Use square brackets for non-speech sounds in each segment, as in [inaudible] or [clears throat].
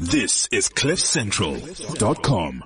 This is CliffCentral.com.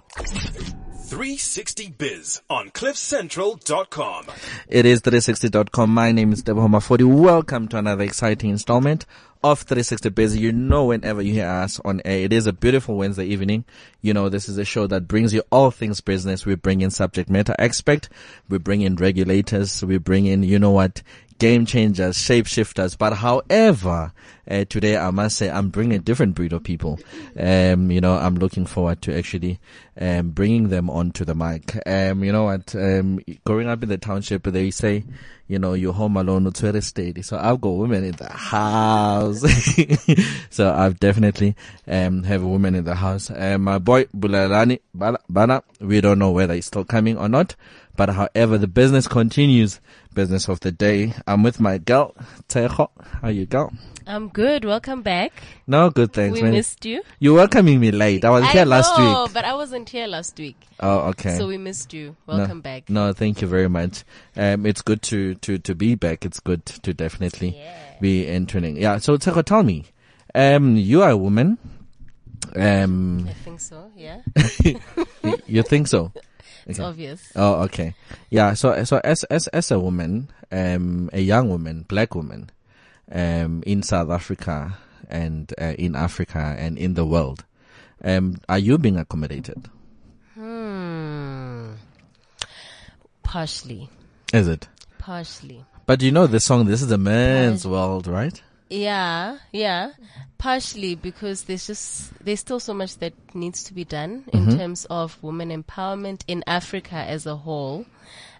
360biz on CliffCentral.com. It is 360.com. My name is Debo Mafodi. Welcome to another exciting installment of 360 Biz. You know, whenever you hear us on air, it is a beautiful Wednesday evening. You know, this is a show that brings you all things business. We bring in subject matter expert. We bring in regulators. We bring in, you know what, game changers, shapeshifters. But however, uh, today I must say I'm bringing a different breed of people. Um, you know, I'm looking forward to actually um, bringing them onto the mic. Um, you know what? Um, growing up in the township, they say, you know, you're home alone, it's very steady. So I've got women in the house. [laughs] so I've definitely um, have a woman in the house. Um, my boy Bulalani Bana, we don't know whether he's still coming or not. But however, the business continues. Business of the day. I'm with my girl, Tejo. How you go? I'm good. Welcome back. No, good thanks, we man. missed you. You're welcoming me late. I was here last know, week. but I wasn't here last week, Oh, okay. so we missed you. no, Welcome back. No, thank you very much. Um, it's good to, to, to be back. It's good to definitely Yeah. be entering. Yeah. So, Tejo, tell me, um, you are a woman. Um, I think so. Yeah, [laughs] you think so? [laughs] it's Okay. obvious. Oh, okay. Yeah. So, so as, as, as a woman, um, a young woman, black woman, um, in South Africa and, uh, in Africa and in the world, um, are you being accommodated? Hmm. Partially. Is it? Partially. But you know the song, this is a man's world, right? Yeah, yeah. Partially because there's just there's still so much that needs to be done in terms of women empowerment in Africa as a whole.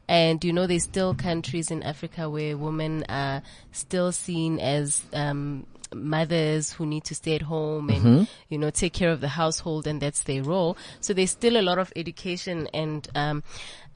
And you know, there's still countries in Africa where women are still seen as um, mothers who need to stay at home and you know take care of the household, and that's their role. So there's still a lot of education and um,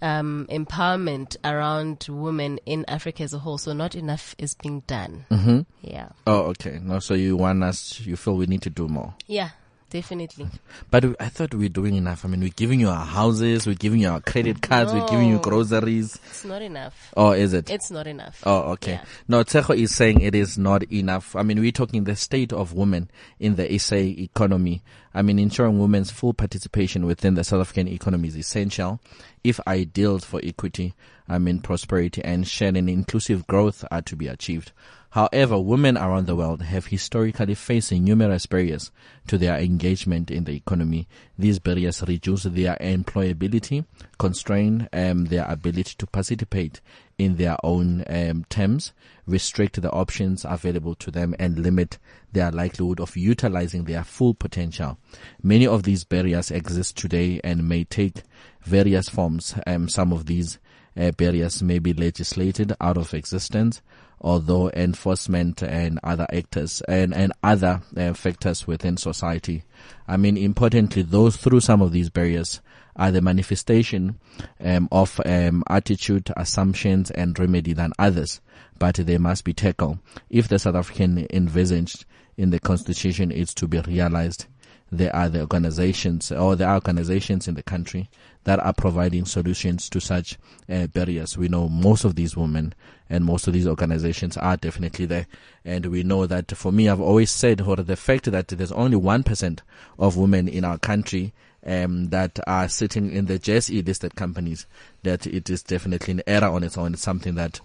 um, empowerment around women in Africa as a whole. So not enough is being done. Mm-hmm. Yeah. Oh, okay. No, so you want us, you feel we need to do more. Yeah, definitely. But we- I thought we we're doing enough. I mean, we're giving you our houses, we're giving you our credit cards, we're giving you groceries. It's not enough. Oh, is it? It's not enough. Oh, okay. Yeah. No, Tejo is saying it is not enough. I mean, we're talking the state of women in the SA economy. I mean, ensuring women's full participation within the South African economy is essential if ideals for equity, I mean, prosperity and shared and inclusive growth are to be achieved. However, women around the world have historically faced numerous barriers to their engagement in the economy. These barriers reduce their employability, constrain um, their ability to participate in their own um, terms, restrict the options available to them, and limit their likelihood of utilizing their full potential. Many of these barriers exist today and may take various forms. Um, some of these uh, barriers may be legislated out of existence, although enforcement and other actors and, and other uh, factors within society. I mean, importantly, those through some of these barriers are the manifestation um, of um, attitude, assumptions, and remedy than others, but they must be tackled. If the South African envisaged in the Constitution is to be realized, there are the organizations or there are organizations in the country that are providing solutions to such uh, barriers. We know most of these women and most of these organizations are definitely there. And we know that for me, I've always said, or the fact that there's only 1% of women in our country um, that are sitting in the JSE listed companies, that it is definitely an error on its own. It's something that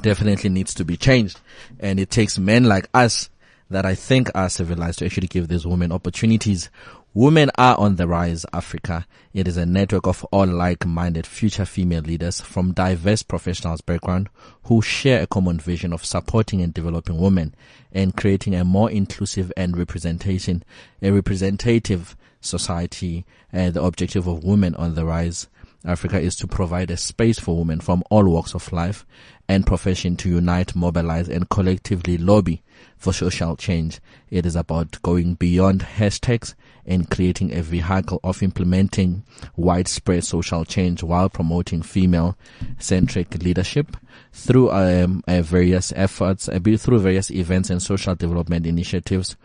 definitely needs to be changed. And it takes men like us that I think are civilized to actually give these women opportunities. Women are on the rise, Africa. It is a network of all like-minded future female leaders from diverse professionals background who share a common vision of supporting and developing women and creating a more inclusive and representation, a representative society. Uh, the objective of Women on the Rise Africa is to provide a space for women from all walks of life and profession to unite, mobilize, and collectively lobby for social change. It is about going beyond hashtags and creating a vehicle of implementing widespread social change while promoting female-centric leadership through um, uh, various efforts, uh, through various events and social development initiatives.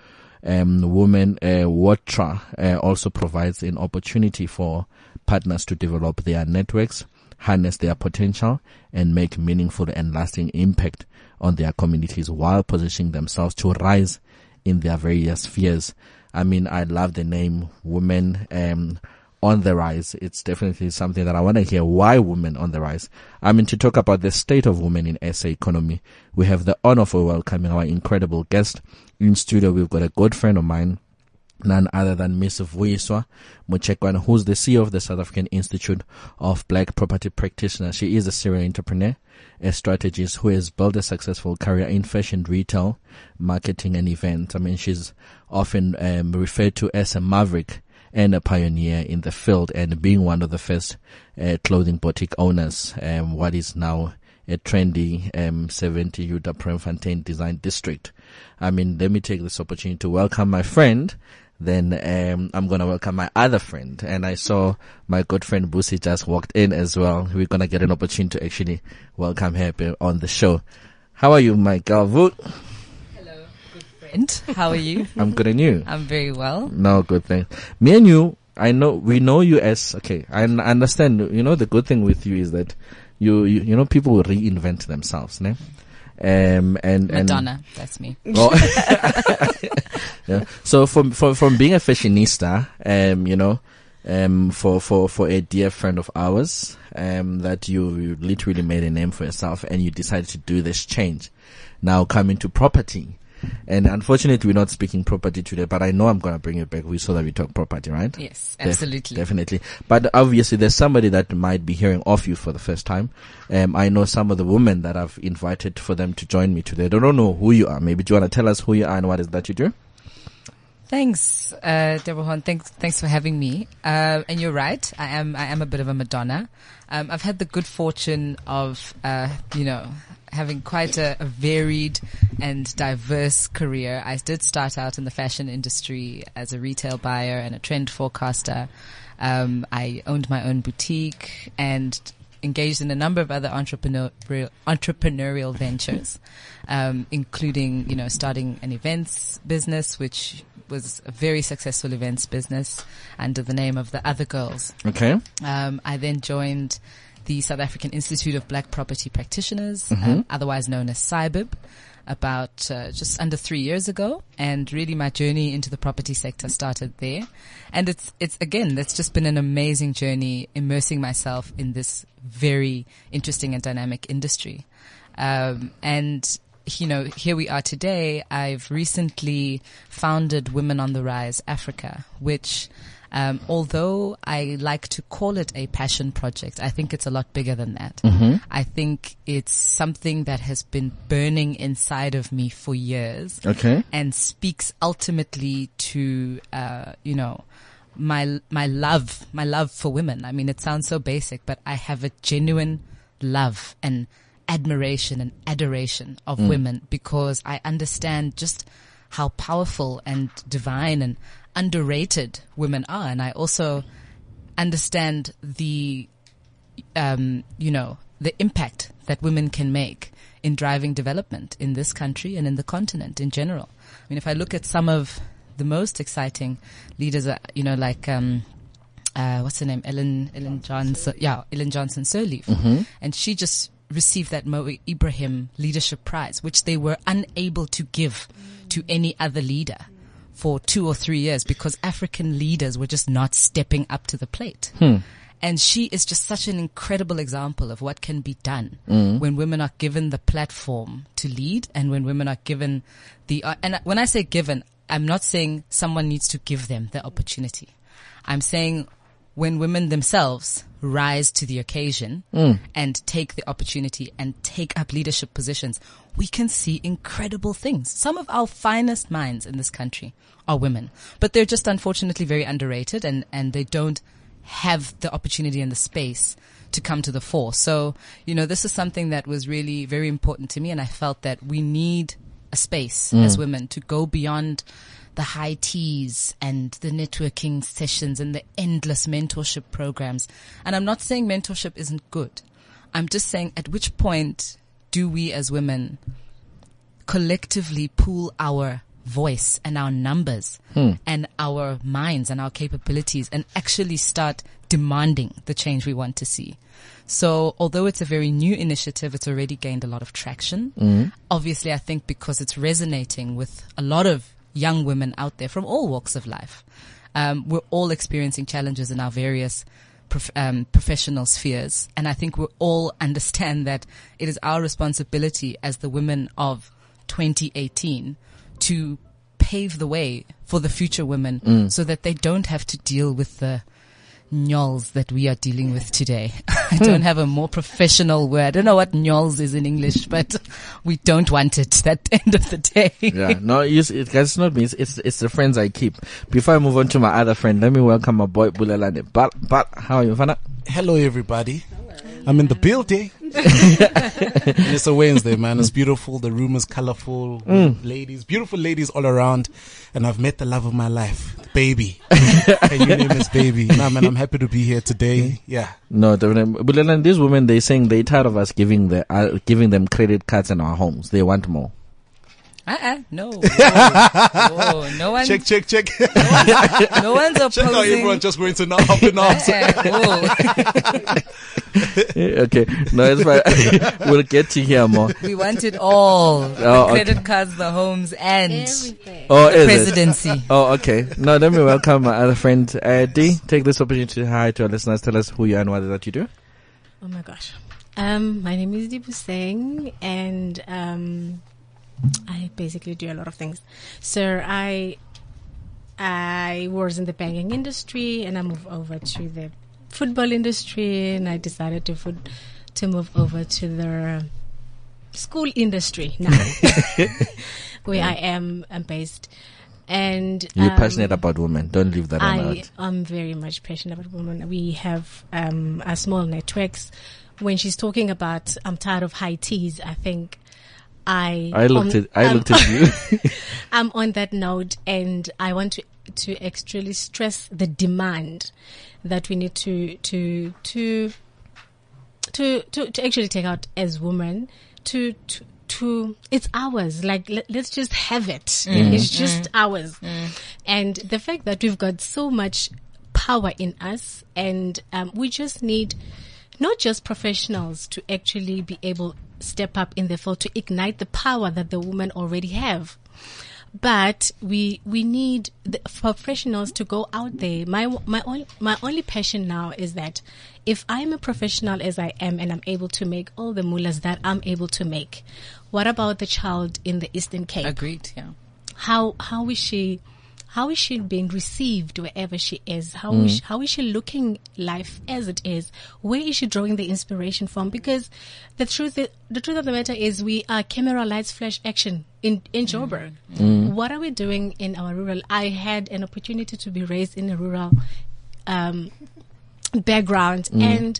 Um, women, uh, WATRA uh, also provides an opportunity for partners to develop their networks, harness their potential, and make meaningful and lasting impact on their communities while positioning themselves to rise in their various spheres. I mean, I love the name Women um, on the Rise. It's definitely something that I want to hear. Why Women on the Rise? I mean, to talk about the state of women in SA economy, we have the honor of welcoming our incredible guest in studio. We've got a good friend of mine, none other than Miss Vuyiswa Mutshekwane, who's the CEO of the South African Institute of Black Property Practitioners. She is a serial entrepreneur, a strategist who has built a successful career in fashion retail, marketing and events. I mean, she's often um, referred to as a maverick and a pioneer in the field and being one of the first uh, clothing boutique owners, um, what is now a trendy um, 70 Juta Braamfontein design district. I mean, let me take this opportunity to welcome my friend. Then um, I'm gonna welcome my other friend, and I saw my good friend Busi just walked in as well. We're gonna get an opportunity to actually welcome her on the show. How are you, my girl? Voot? Hello, good friend. [laughs] How are you? I'm good, and you? I'm very well. No, good thing. Me and you, I know we know you as okay. I understand. You know the good thing with you is that you you, you know people will reinvent themselves, ne? Um and and Madonna, that's me. Oh. [laughs] yeah. So from from from being a fashionista, um, you know, um, for for for a dear friend of ours, um, that you you literally made a name for yourself, and you decided to do this change. Now coming to property, and unfortunately, we're not speaking property today, but I know I'm gonna bring it back. We saw that we talk property, right? Yes, Def- absolutely. definitely. But obviously, there's somebody that might be hearing of you for the first time. Um, I know some of the women that I've invited for them to join me today. They don't know who you are. Maybe do you want to tell us who you are and what is that you do? Thanks, uh, Deborah. Thanks, thanks for having me. Uh, and you're right. I am, I am a bit of a Madonna. Um, I've had the good fortune of, uh, you know, having quite a, a varied and diverse career. I did start out in the fashion industry as a retail buyer and a trend forecaster. Um, I owned my own boutique and engaged in a number of other entrepreneurial, entrepreneurial ventures, um, including, you know, starting an events business, which was a very successful events business under the name of the Other Girls. Okay. Um, I then joined the South African Institute of Black Property Practitioners, um, otherwise known as SAIBPP, about uh, just under three years ago. And really my journey into the property sector started there. And it's, it's again, that's just been an amazing journey immersing myself in this very interesting and dynamic industry. Um, and you know, here we are today. I've recently founded Women on the Rise Africa, which, um, although I like to call it a passion project, I think it's a lot bigger than that. I think it's something that has been burning inside of me for years Okay. and speaks ultimately to, uh, you know, my, my love, my love for women. I mean, it sounds so basic, but I have a genuine love and admiration and adoration of women because I understand just how powerful and divine and underrated women are. And I also understand the, um, you know, the impact that women can make in driving development in this country and in the continent in general. I mean, if I look at some of the most exciting leaders, uh, you know, like, um, uh, what's her name? Ellen, Ellen Johnson. Yeah, Ellen Johnson Sirleaf. And she just received that Mo Ibrahim Leadership Prize, which they were unable to give to any other leader for two or three years because African leaders were just not stepping up to the plate. And she is just such an incredible example of what can be done when women are given the platform to lead and when women are given the, uh, and when I say given, I'm not saying someone needs to give them the opportunity. I'm saying when women themselves rise to the occasion hmm. and take the opportunity and take up leadership positions, we can see incredible things. Some of our finest minds in this country are women, but they're just unfortunately very underrated and, and they don't have the opportunity and the space to come to the fore. So, you know, this is something that was really very important to me and I felt that we need a space hmm. as women to go beyond the high teas and the networking sessions and the endless mentorship programs. And I'm not saying mentorship isn't good. I'm just saying at which point do we as women collectively pool our voice and our numbers hmm. and our minds and our capabilities and actually start demanding the change we want to see. So although it's a very new initiative, it's already gained a lot of traction. Mm-hmm. Obviously, I think because it's resonating with a lot of young women out there from all walks of life. Um, we're all experiencing challenges in our various prof- um, professional spheres, and I think we all understand that it is our responsibility as the women of 2018 to pave the way for the future women so that they don't have to deal with the nyols that we are dealing with today. [laughs] I hmm. don't have a more professional word. I don't know what nyols is in English, but we don't want it [laughs] at the end of the day. Yeah, no, you it, guys, it's not me. It's, it's it's the friends I keep. Before I move on to my other friend, let me welcome my boy Bulelane. But but how are you, Fana? Hello, everybody. I'm in the building. It's a Wednesday, man. It's beautiful. The room is colorful. Ladies, beautiful ladies all around. And I've met the love of my life, baby. [laughs] and your name is baby. Nah, man, I'm happy to be here today. Yeah. No, definitely. then these women, they're saying they're tired of us giving the uh, giving them credit cards in our homes. They want more. Uh-uh, no. [laughs] Whoa, no one, Check, check, check. [laughs] no one's opposing... check out everyone just going to now up and arms. [laughs] Uh-uh. Okay, no, it's fine. we'll get to hear more. We want it all. Oh, the okay. credit cards, the homes, and Everything. Oh, the is it? presidency. Oh, okay. No, let me welcome my other friend, uh, D. Take this opportunity to hi to our listeners. Tell us who you are and what is that you do. Oh my gosh. Um, my name is Deepu Singh and um, I basically do a lot of things. So I I was in the banking industry and I moved over to the football industry and I decided to foot, to move over to the school industry now, [laughs] where I am um, based. And You're um, passionate about women. Don't leave that I out. am very much passionate about women. We have um, a small networks. When she's talking about I'm tired of high teas, I think I I looked um, at I um, looked at you. [laughs] I'm on that note, and I want to to extremely stress the demand that we need to to to to to, to actually take out as women to to. To it's ours. Like let, let's just have it. It's just ours. And the fact that we've got so much power in us, and um, we just need not just professionals to actually be able step up in the field to ignite the power that the women already have but we we need the professionals to go out there. My my only my only passion now is that if I'm a professional as I am and I'm able to make all the mullahs that I'm able to make, what about the child in the Eastern Cape? Agreed, yeah. how how is she how is she being received wherever she is? How mm. is she, how is she looking life as it is? Where is she drawing the inspiration from? Because the truth i- the truth of the matter is we are camera lights flash action in in mm-hmm. Joburg. Mm. What are we doing in our rural? I had an opportunity to be raised in a rural um background mm. and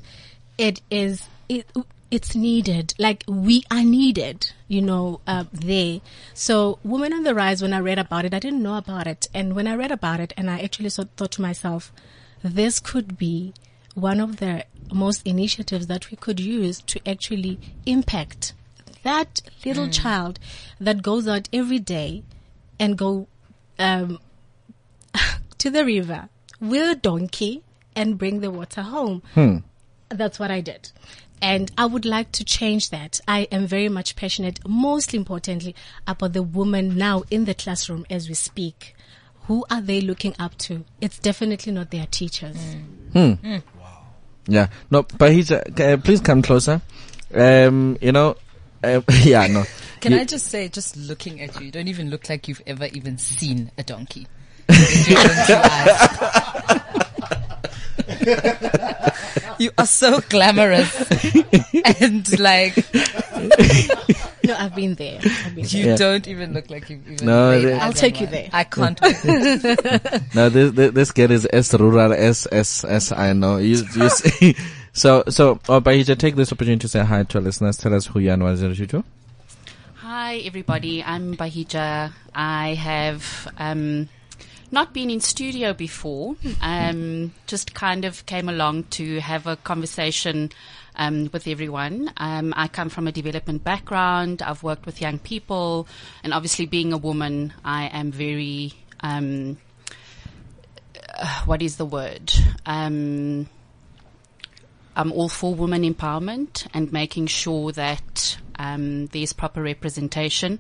it is it it's needed. Like we are needed you know uh, there. So women on the rise when i read about it i didn't know about it. And when i read about it and i actually so, thought to myself this could be one of the most initiatives that we could use to actually impact that little child that goes out every day and go um, [laughs] to the river with a donkey and bring the water home. That's what I did. And I would like to change that. I am very much passionate, most importantly, about the woman now in the classroom as we speak. Who are they looking up to? It's definitely not their teachers. Hmm. Wow. Yeah. No, Bahija, uh, please come closer. Um, you know, uh, [laughs] yeah, no. Can You- I just say, just looking at you, you don't even look like you've ever even seen a donkey. [laughs] [laughs] With your own two eyes. you are so glamorous [laughs] and like No, I've been there. I've been there. you Yeah. don't even look like you've even. No, laid I'll on take you there. I can't. [laughs] No, this, this this girl is as rural as as as I know. You you [laughs] see. So so, oh, Bahija, take this opportunity to say hi to our listeners. Tell us who you are and what is it that you do. Hi, everybody. I'm Bahija. I have um, not been in studio before. Um, just kind of came along to have a conversation um, with everyone. Um, I come from a development background. I've worked with young people, and obviously, being a woman, I am very. Um, uh, what is the word? Um, I'm all for women empowerment and making sure that um, there's proper representation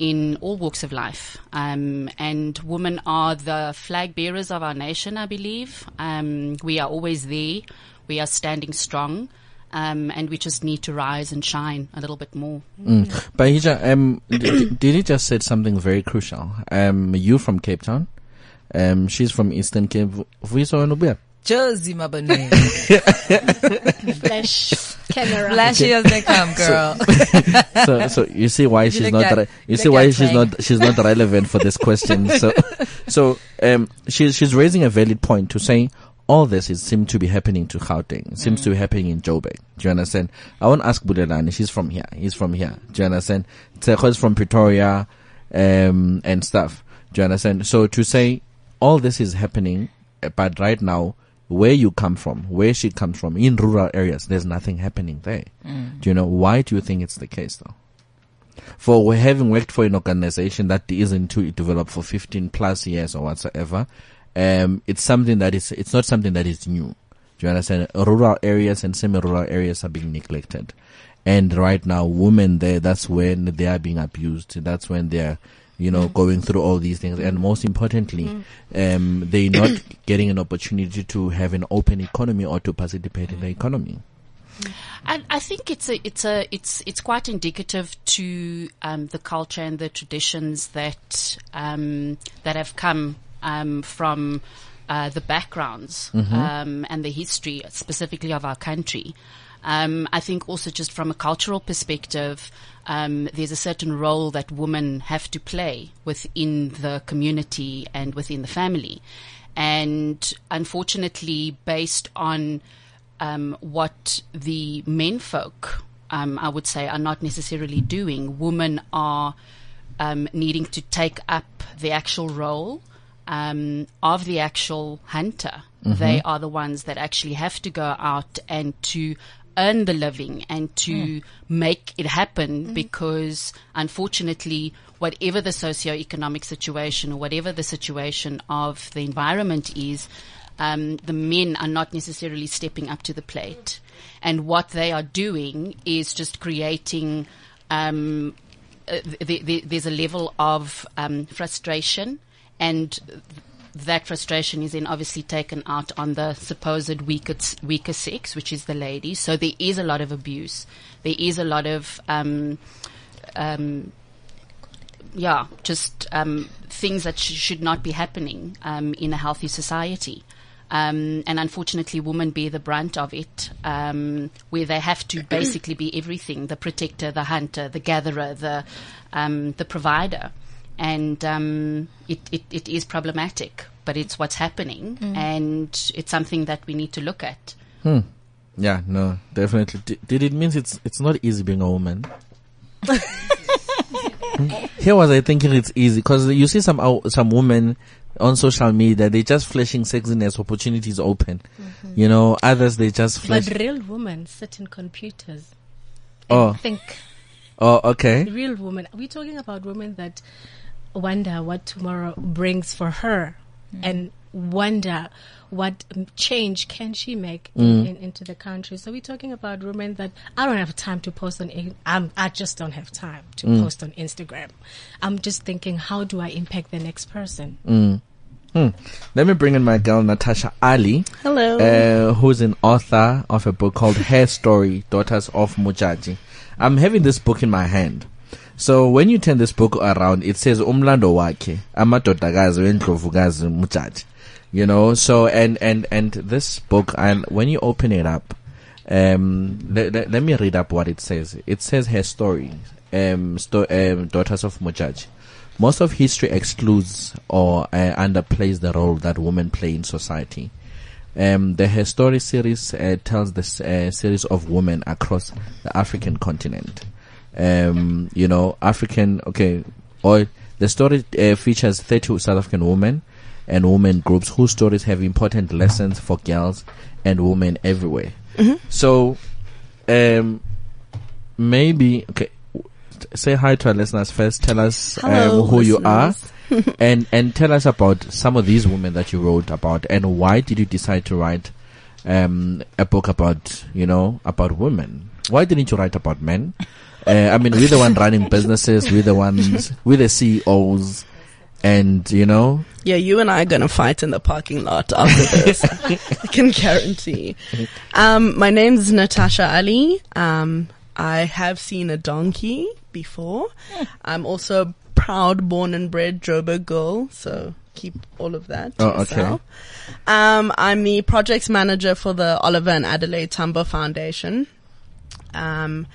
in all walks of life. Um, and women are the flag bearers of our nation, I believe. Um, we are always there. We are standing strong. Um, and we just need to rise and shine a little bit more. Bahija, um, just said something very crucial? Um, you from Cape Town. Um, she's from Eastern Cape. Nubuya. Josie Mabane. Flash camera. Flashy as they come, girl. [laughs] so, so you see why she's look not. at- Re- you see why she's Frank. not. She's not relevant for this question. So, [laughs] so um, she's she's raising a valid point to say all this is seems to be happening to Gauteng. Seems to be happening in Joburg. Do you understand? I want to ask Budelani. She's from here. He's from here. Do you understand? Tseko is from Pretoria, um, and stuff. Do you understand? So to say all this is happening, uh, but right now. Where you come from, where she comes from, in rural areas, there's nothing happening there. Do you know why? Do you think it's the case though? for we- having worked for an organization that isn't to develop for 15 plus years or whatsoever, um, it's something that is, it's not something that is new. Do you understand? Rural areas and semi-rural areas are being neglected. And right now, women there, that's when they are being abused. That's when they're, you know, going through all these things. And most importantly, um, they're not [coughs] getting an opportunity to have an open economy or to participate in the economy. I, I think it's a, it's a, it's, it's quite indicative to um, the culture and the traditions that um, that have come um, from uh, the backgrounds um, and the history, specifically of our country. Um, I think also just from a cultural perspective, um, there's a certain role that women have to play within the community and within the family. And unfortunately, based on um, what the men folk, um, I would say, are not necessarily doing. Women are um, needing to take up the actual role um, of the actual hunter. They are the ones that actually have to go out and to earn the living and to make it happen because unfortunately whatever the socio-economic situation or whatever the situation of the environment is um, the men are not necessarily stepping up to the plate. And what they are doing is just creating, um, uh, th- th- there's a level of um, frustration and that frustration is then obviously taken out on the supposed weaker, weaker sex, which is the lady. So there is a lot of abuse. There is a lot of, um, um, yeah, just um, things that sh- should not be happening um, in a healthy society. Um, and unfortunately, women bear the brunt of it, um, where they have to basically be everything: the protector, the hunter, the gatherer, the the provider. And um, it, it, it is problematic, but it's what's happening, mm. and it's something that we need to look at. Hmm. Yeah, no, definitely. D- did it means it's it's not easy being a woman? Hmm? Here was I thinking it's easy because you see some ou- some women on social media they're just flashing sexiness opportunities open. Mm-hmm. You know, others they just But real women sit in computers Oh. and think. Oh, okay. Real women. Are We're talking about women that wonder what tomorrow brings for her mm. and wonder what change can she make in, mm. in, into the country. So we're talking about women that I don't have time to post on. in- I'm, I just don't have time to mm. post on Instagram. I'm just thinking, how do I impact the next person? Hmm. Let me bring in my girl Natasha Ali. Hello. uh, who's an author of a book called Her Story, Daughters of Mujaji. I'm having this book in my hand. So when you turn this book around, it says Umlando wakhe, amadodakazi wendlovukazi Mujaji. You know, so, and, and, and this book, and when you open it up, um, let, let, let me read up what it says. It says her story, um, sto- um, Daughters of Mujaji. Most of history excludes or uh, underplays the role that women play in society. Um, the Her Story series uh, tells the uh, series of women across the African continent. Um, you know, African, okay, or the story uh, features 30 South African women and women groups whose stories have important lessons for girls and women everywhere. So, um, maybe, okay, say hi to our listeners first. Tell us Hello, um, who you are [laughs] and and tell us about some of these women that you wrote about and why did you decide to write um, a book about you know about women why didn't you write about men Uh, I mean, we're the one running businesses. We're the ones, we're the CEOs. And, you know, Yeah, you and I are gonna fight in the parking lot after this. I can guarantee. Um, my name is Natasha Ali. Um, I have seen a donkey before. I'm also a proud born and bred Joburg girl, so keep all of that to Oh, okay. Um, I'm the projects manager for the Oliver and Adelaide Tambo Foundation. Um,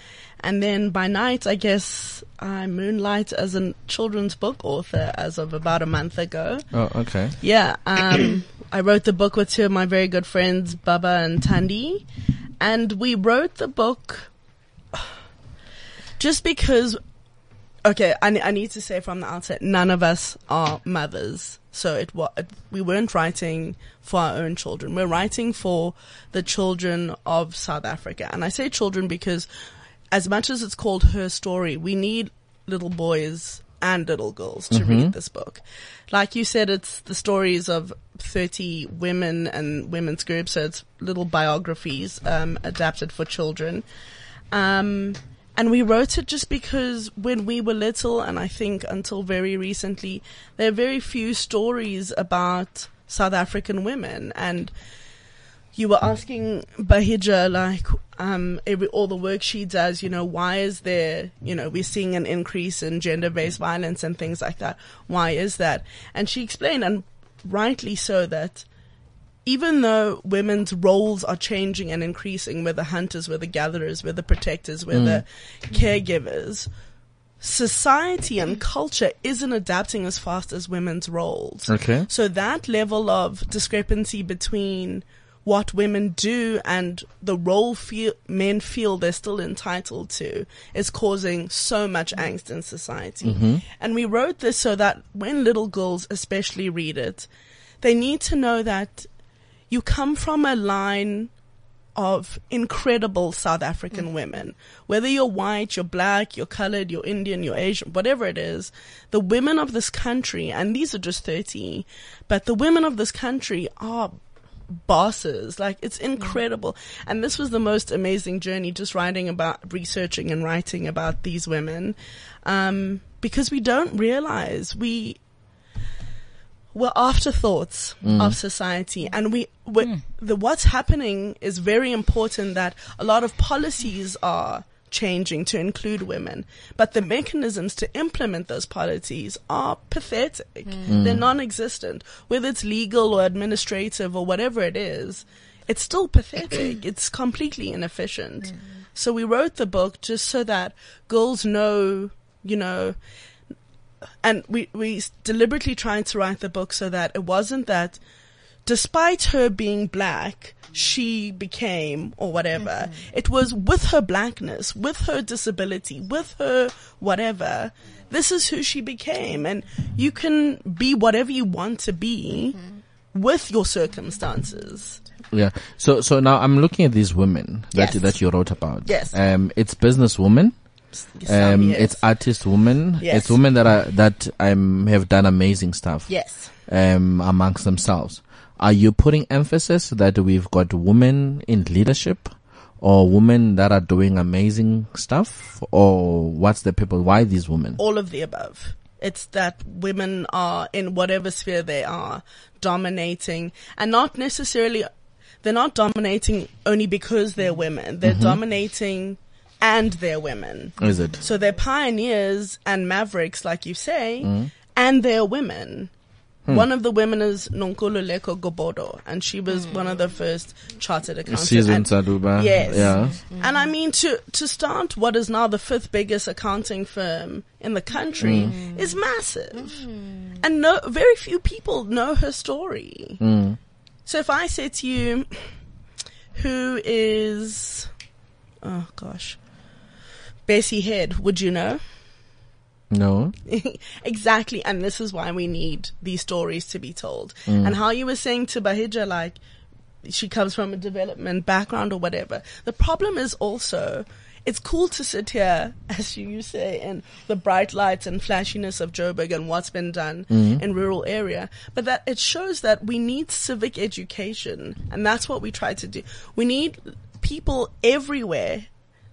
and then by night, I guess I moonlight as a children's book author as of about a month ago. oh, okay. Yeah, um, [coughs] I wrote the book with two of my very good friends, Baba and Tandy, and we wrote the book [sighs] just because. Okay, I, I need to say from the outset, none of us are mothers, so it, it we weren't writing for our own children. We're writing for the children of South Africa, and I say children because, as much as it's called her story, we need little boys and little girls to read this book. Like you said, it's the stories of 30 women and women's groups, so it's little biographies um, adapted for children. Um, and we wrote it just because when we were little, and I think until very recently, there are very few stories about South African women. And you were asking Bahija, like, um, every, all the work she does, you know, why is there, you know, we're seeing an increase in gender-based violence and things like that. Why is that? And she explained, and rightly so, that even though women's roles are changing and increasing, we're the hunters, we're the gatherers, we're the protectors, we're the caregivers, society and culture isn't adapting as fast as women's roles. Okay. So that level of discrepancy between what women do and the role feel, men feel they're still entitled to is causing so much angst in society. Mm-hmm. And we wrote this so that when little girls especially read it, they need to know that you come from a line of incredible South African mm. women. Whether you're white, you're black, you're colored, you're Indian, you're Asian, whatever it is, the women of this country, and these are just 30, but the women of this country are bosses. Like, it's incredible. And this was the most amazing journey, just writing about, researching and writing about these women. Um, because we don't realize we, we're afterthoughts of society and we we the what's happening is very important that a lot of policies are changing to include women but the mechanisms to implement those policies are pathetic. Mm. They're mm. non-existent. Whether it's legal or administrative or whatever it is it's still pathetic. [clears throat] It's completely inefficient. Mm. So we wrote the book just so that girls know you know and we we deliberately tried to write the book so that it wasn't that despite her being black she became or whatever it was with her blackness with her disability with her whatever this is who she became and you can be whatever you want to be with your circumstances Yeah. So, so now I'm looking at these women that, Yes. that you wrote about. Yes. Um, it's business women. Um, yes. it's artist women. Yes. It's women that are, that, um, have done amazing stuff. yes Um, amongst themselves. Are you putting emphasis that we've got women in leadership or women that are doing amazing stuff or what's the people? Why these women? all of the above. It's that women are in whatever sphere they are dominating and not necessarily, they're not dominating only because they're women. They're mm-hmm. dominating and they're women. Is it? So they're pioneers and mavericks, like you say, mm. and they're women. Hmm. One of the women is Nonkululeko Gobodo, and she was hmm. one of the first chartered accountants. Season And- Saduba. Yes. Yeah. and I mean, to, to start what is now the fifth biggest accounting firm in the country hmm. is massive. And no, very few people know her story. So if I say to you, who is, oh gosh, Bessie Head, would you know? No. [laughs] exactly. And this is why we need these stories to be told. Mm. And how you were saying to Bahija, like, she comes from a development background or whatever. The problem is also, it's cool to sit here, [laughs] as you say, in the bright lights and flashiness of Joburg and what's been done mm. in rural area, but that it shows that we need civic education, and that's what we try to do. We need people everywhere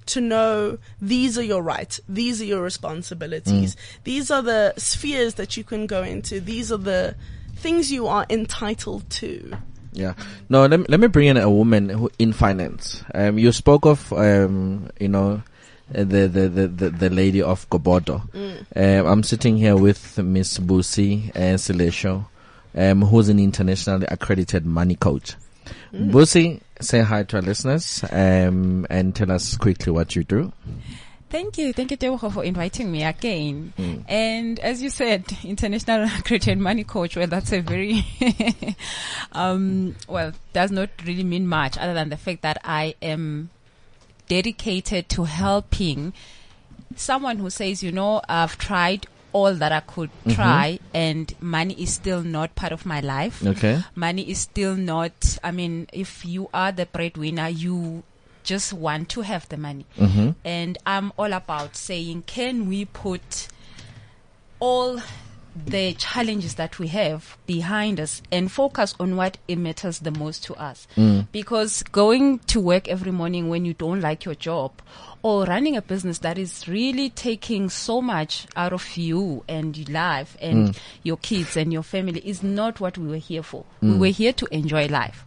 to know these are your rights, these are your responsibilities, these are the spheres that you can go into, these are the things you are entitled to. Yeah. No, let me, let me bring in a woman who, in finance. Um, you spoke of, um, you know, the, the, the, the, the lady of Gobodo. Um, I'm sitting here with Miss Busi uh, Silesho, um, who's an internationally accredited money coach. Busi, say hi to our listeners, um, and tell us quickly what you do. Thank you. Thank you, Tebogo, for inviting me again. And as you said, [laughs] International [laughs] Accredited Money Coach, well, that's a very, [laughs] um, well, does not really mean much other than the fact that I am dedicated to helping someone who says, you know, I've tried all that I could mm-hmm. try and money is still not part of my life. Okay. Money is still not, I mean, if you are the breadwinner, you just want to have the money. Mm-hmm. And I'm all about saying, can we put all the challenges that we have behind us and focus on what it matters the most to us. Mm. Because going to work every morning when you don't like your job or running a business that is really taking so much out of you and your life and mm. your kids and your family is not what we were here for. We mm. were here to enjoy life.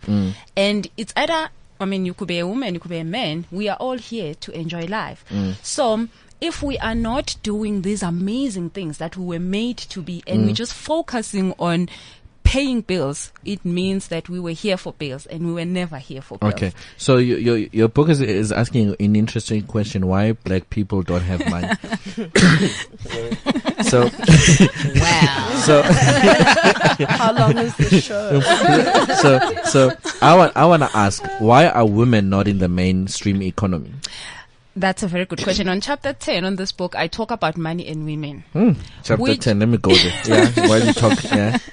And it's either I mean, you could be a woman, you could be a man. We are all here to enjoy life. So, if we are not doing these amazing things that we were made to be, and we're mm. just focusing on paying bills, it means that we were here for bills and we were never here for bills. Okay. So your your your book is is asking an interesting question: Why black people don't have money? [laughs] so Wow. so [laughs] How long is the show? [laughs] so so I want I want to ask: Why are women not in the mainstream economy? That's a very good question. On chapter 10 on this book, I talk about money and women. Hmm. Chapter Which- ten. Let me go there. Yeah. While you talk. Yeah. [laughs]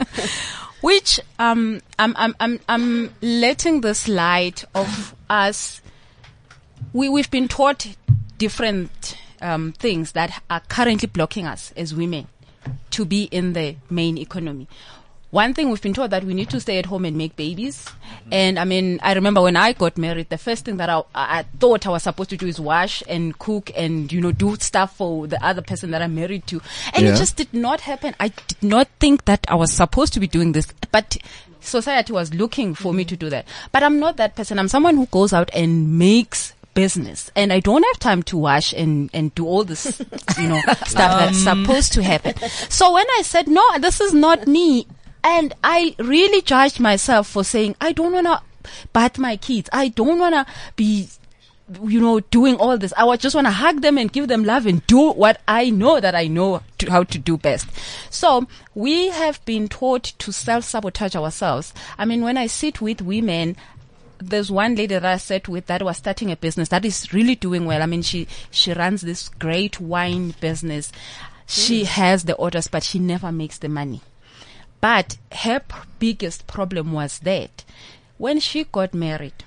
which um I'm I'm I'm I'm letting this light of us we we've been taught different um things that are currently blocking us as women to be in the main economy. One thing we've been told that we need to stay at home and make babies. And I mean, I remember when I got married, the first thing that I, I thought I was supposed to do is wash and cook and, you know, do stuff for the other person that I'm married to. And Yeah. it just did not happen. I did not think that I was supposed to be doing this, but society was looking for me to do that. But I'm not that person. I'm someone who goes out and makes business and I don't have time to wash and, and do all this, you know, [laughs] stuff that's um. supposed to happen. So when I said, no, this is not me, and I really judged myself for saying, I don't want to bath my kids. I don't want to be you know, doing all this. I just want to hug them and give them love and do what I know that I know to, how to do best. So we have been taught to self sabotage ourselves. I mean, when I sit with women, there's one lady that I sat with that was starting a business that is really doing well. I mean, she, she runs this great wine business. She mm. has the orders, but she never makes the money. But her biggest problem was that when she got married,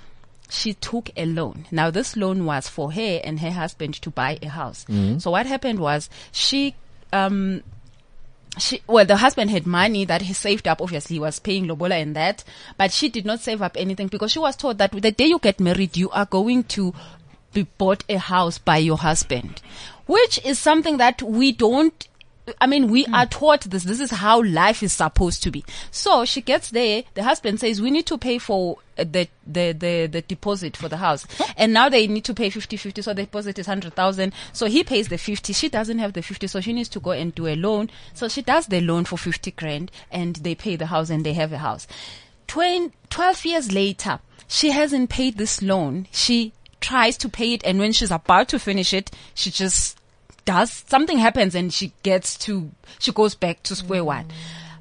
she took a loan. Now this loan was for her and her husband to buy a house. So what happened was she, um, she, well, the husband had money that he saved up. Obviously, he was paying Lobola and that, but she did not save up anything because she was told that the day you get married, you are going to be bought a house by your husband, which is something that we don't I mean, we are taught this. This is how life is supposed to be. So she gets there. The husband says, we need to pay for uh, the, the, the, the deposit for the house. [laughs] And now they need to pay 50-50. So the deposit is 100,000. So he pays the 50. She doesn't have the 50. So she needs to go and do a loan. So she does the loan for 50 grand and they pay the house and they have a house. Twen- 12 years later, she hasn't paid this loan. She tries to pay it. And when she's about to finish it, she just does something happens and she gets to she goes back to square one.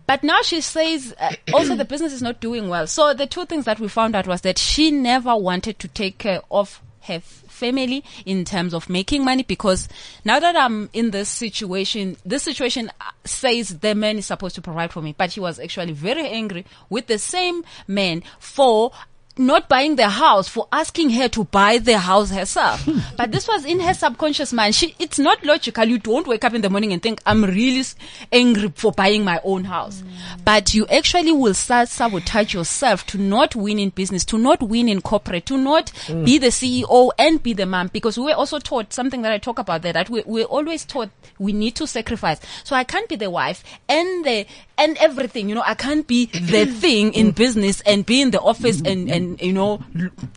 But now she says uh, also the business is not doing well. So the two things that we found out was that she never wanted to take care of her f- family in terms of making money because now that I'm in this situation, this situation uh, says the man is supposed to provide for me, but she was actually very angry with the same man for not buying the house for asking her to buy the house herself. Hmm. but this was in her subconscious mind. She, it's not logical. You don't wake up in the morning and think, I'm really angry for buying my own house. But you actually will start sabotage yourself to not win in business, to not win in corporate, to not Hmm. be the CEO and be the mom. Because we were also taught something that I talk about there, that we, we're always taught we need to sacrifice. So I can't be the wife and the, and everything, you know, I can't be the [coughs] thing in business and be in the office and, and, you know,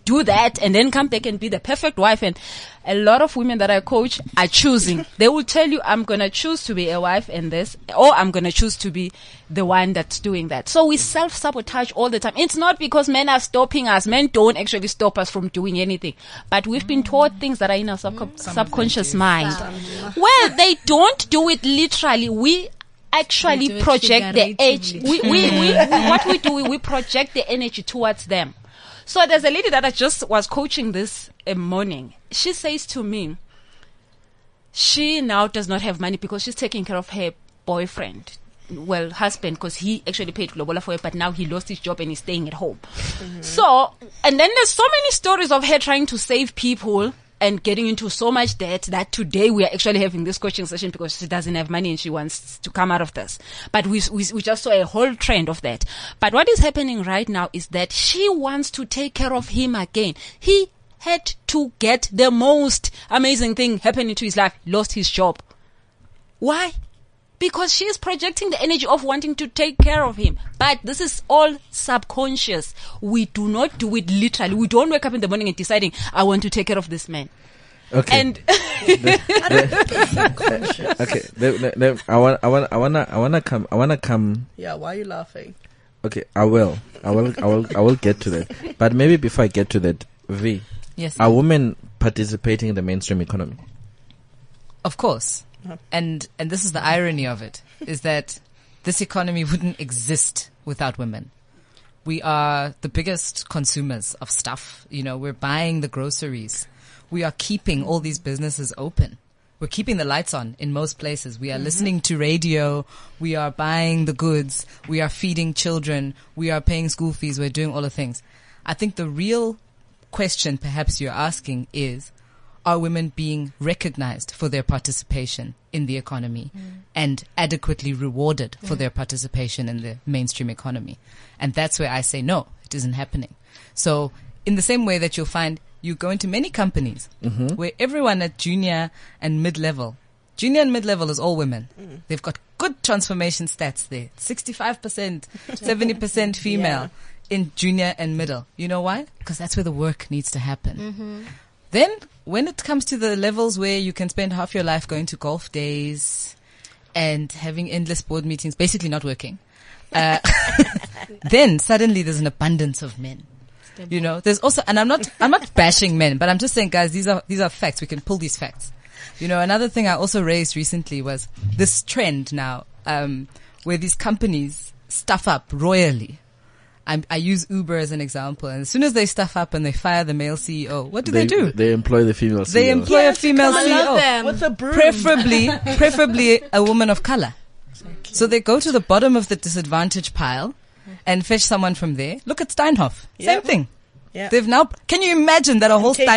do that and then come back and be the perfect wife. And a lot of women that I coach are choosing. [laughs] They will tell you, I'm going to choose to be a wife and this, or I'm going to choose to be the one that's doing that. So we self-sabotage all the time. It's not because men are stopping us. Men don't actually stop us from doing anything. But we've been taught things that are in our subco- subconscious mind. Well, they don't do it literally. We actually project the edge. We, we, we, [laughs] what we do, we project the energy towards them. So there's a lady that I just was coaching this uh, morning. She says to me, she now does not have money because she's taking care of her boyfriend. Well, husband, because he actually paid lobola for it, but now he lost his job and he's staying at home. So, and then there's so many stories of her trying to save people and getting into so much debt that today we are actually having this coaching session because she doesn't have money and she wants to come out of this. But we, we, we just saw a whole trend of that. But what is happening right now is that she wants to take care of him again. He had to get the most amazing thing happening to his life, lost his job. Why? Because she is projecting the energy of wanting to take care of him. But this is all subconscious. We do not do it literally. We don't wake up in the morning and deciding, I want to take care of this man. Okay. And [laughs] okay. Let- let- let- I want. I want. I wanna. I wanna come. I wanna come. Yeah, why are you laughing? Okay. I will. I will. I will. I will get to that. But maybe before I get to that, V, Yes. are women participating in the mainstream economy? Of course. And and this is the irony of it is that this economy wouldn't exist without women. We are the biggest consumers of stuff. You know, we're buying the groceries. We are keeping all these businesses open. We're keeping the lights on in most places. We are mm-hmm. listening to radio. We are buying the goods. We are feeding children. We are paying school fees. We're doing all the things. I think the real question perhaps you're asking is, are women being recognized for their participation in the economy mm. and adequately rewarded for their participation in the mainstream economy? And that's where I say no, it isn't happening. So in the same way that you'll find you go into many companies mm-hmm. where everyone at junior and mid level, junior and mid level is all women. Mm. They've got good transformation stats there. 65%, 70% [laughs] female in junior and middle. You know why? Because that's where the work needs to happen. Mm-hmm. Then, when it comes to the levels where you can spend half your life going to golf days and having endless board meetings, basically not working, uh, [laughs] then suddenly there's an abundance of men. You know, there's also, and I'm not, I'm not bashing men, but I'm just saying, guys, these are, these are facts. We can pull these facts. You know, another thing I also raised recently was this trend now, um, where these companies stuff up royally. I, I use Uber as an example, and as soon as they stuff up and they fire the male CEO, what do they, do? They employ the female. CEO. They employ a female I CEO, love them. What's a broom? preferably, [laughs] preferably a woman of color. So they go to the bottom of the disadvantage pile and fetch someone from there. Look at Steinhoff. Same thing. Yeah. They've now, can you imagine that a whole KPMG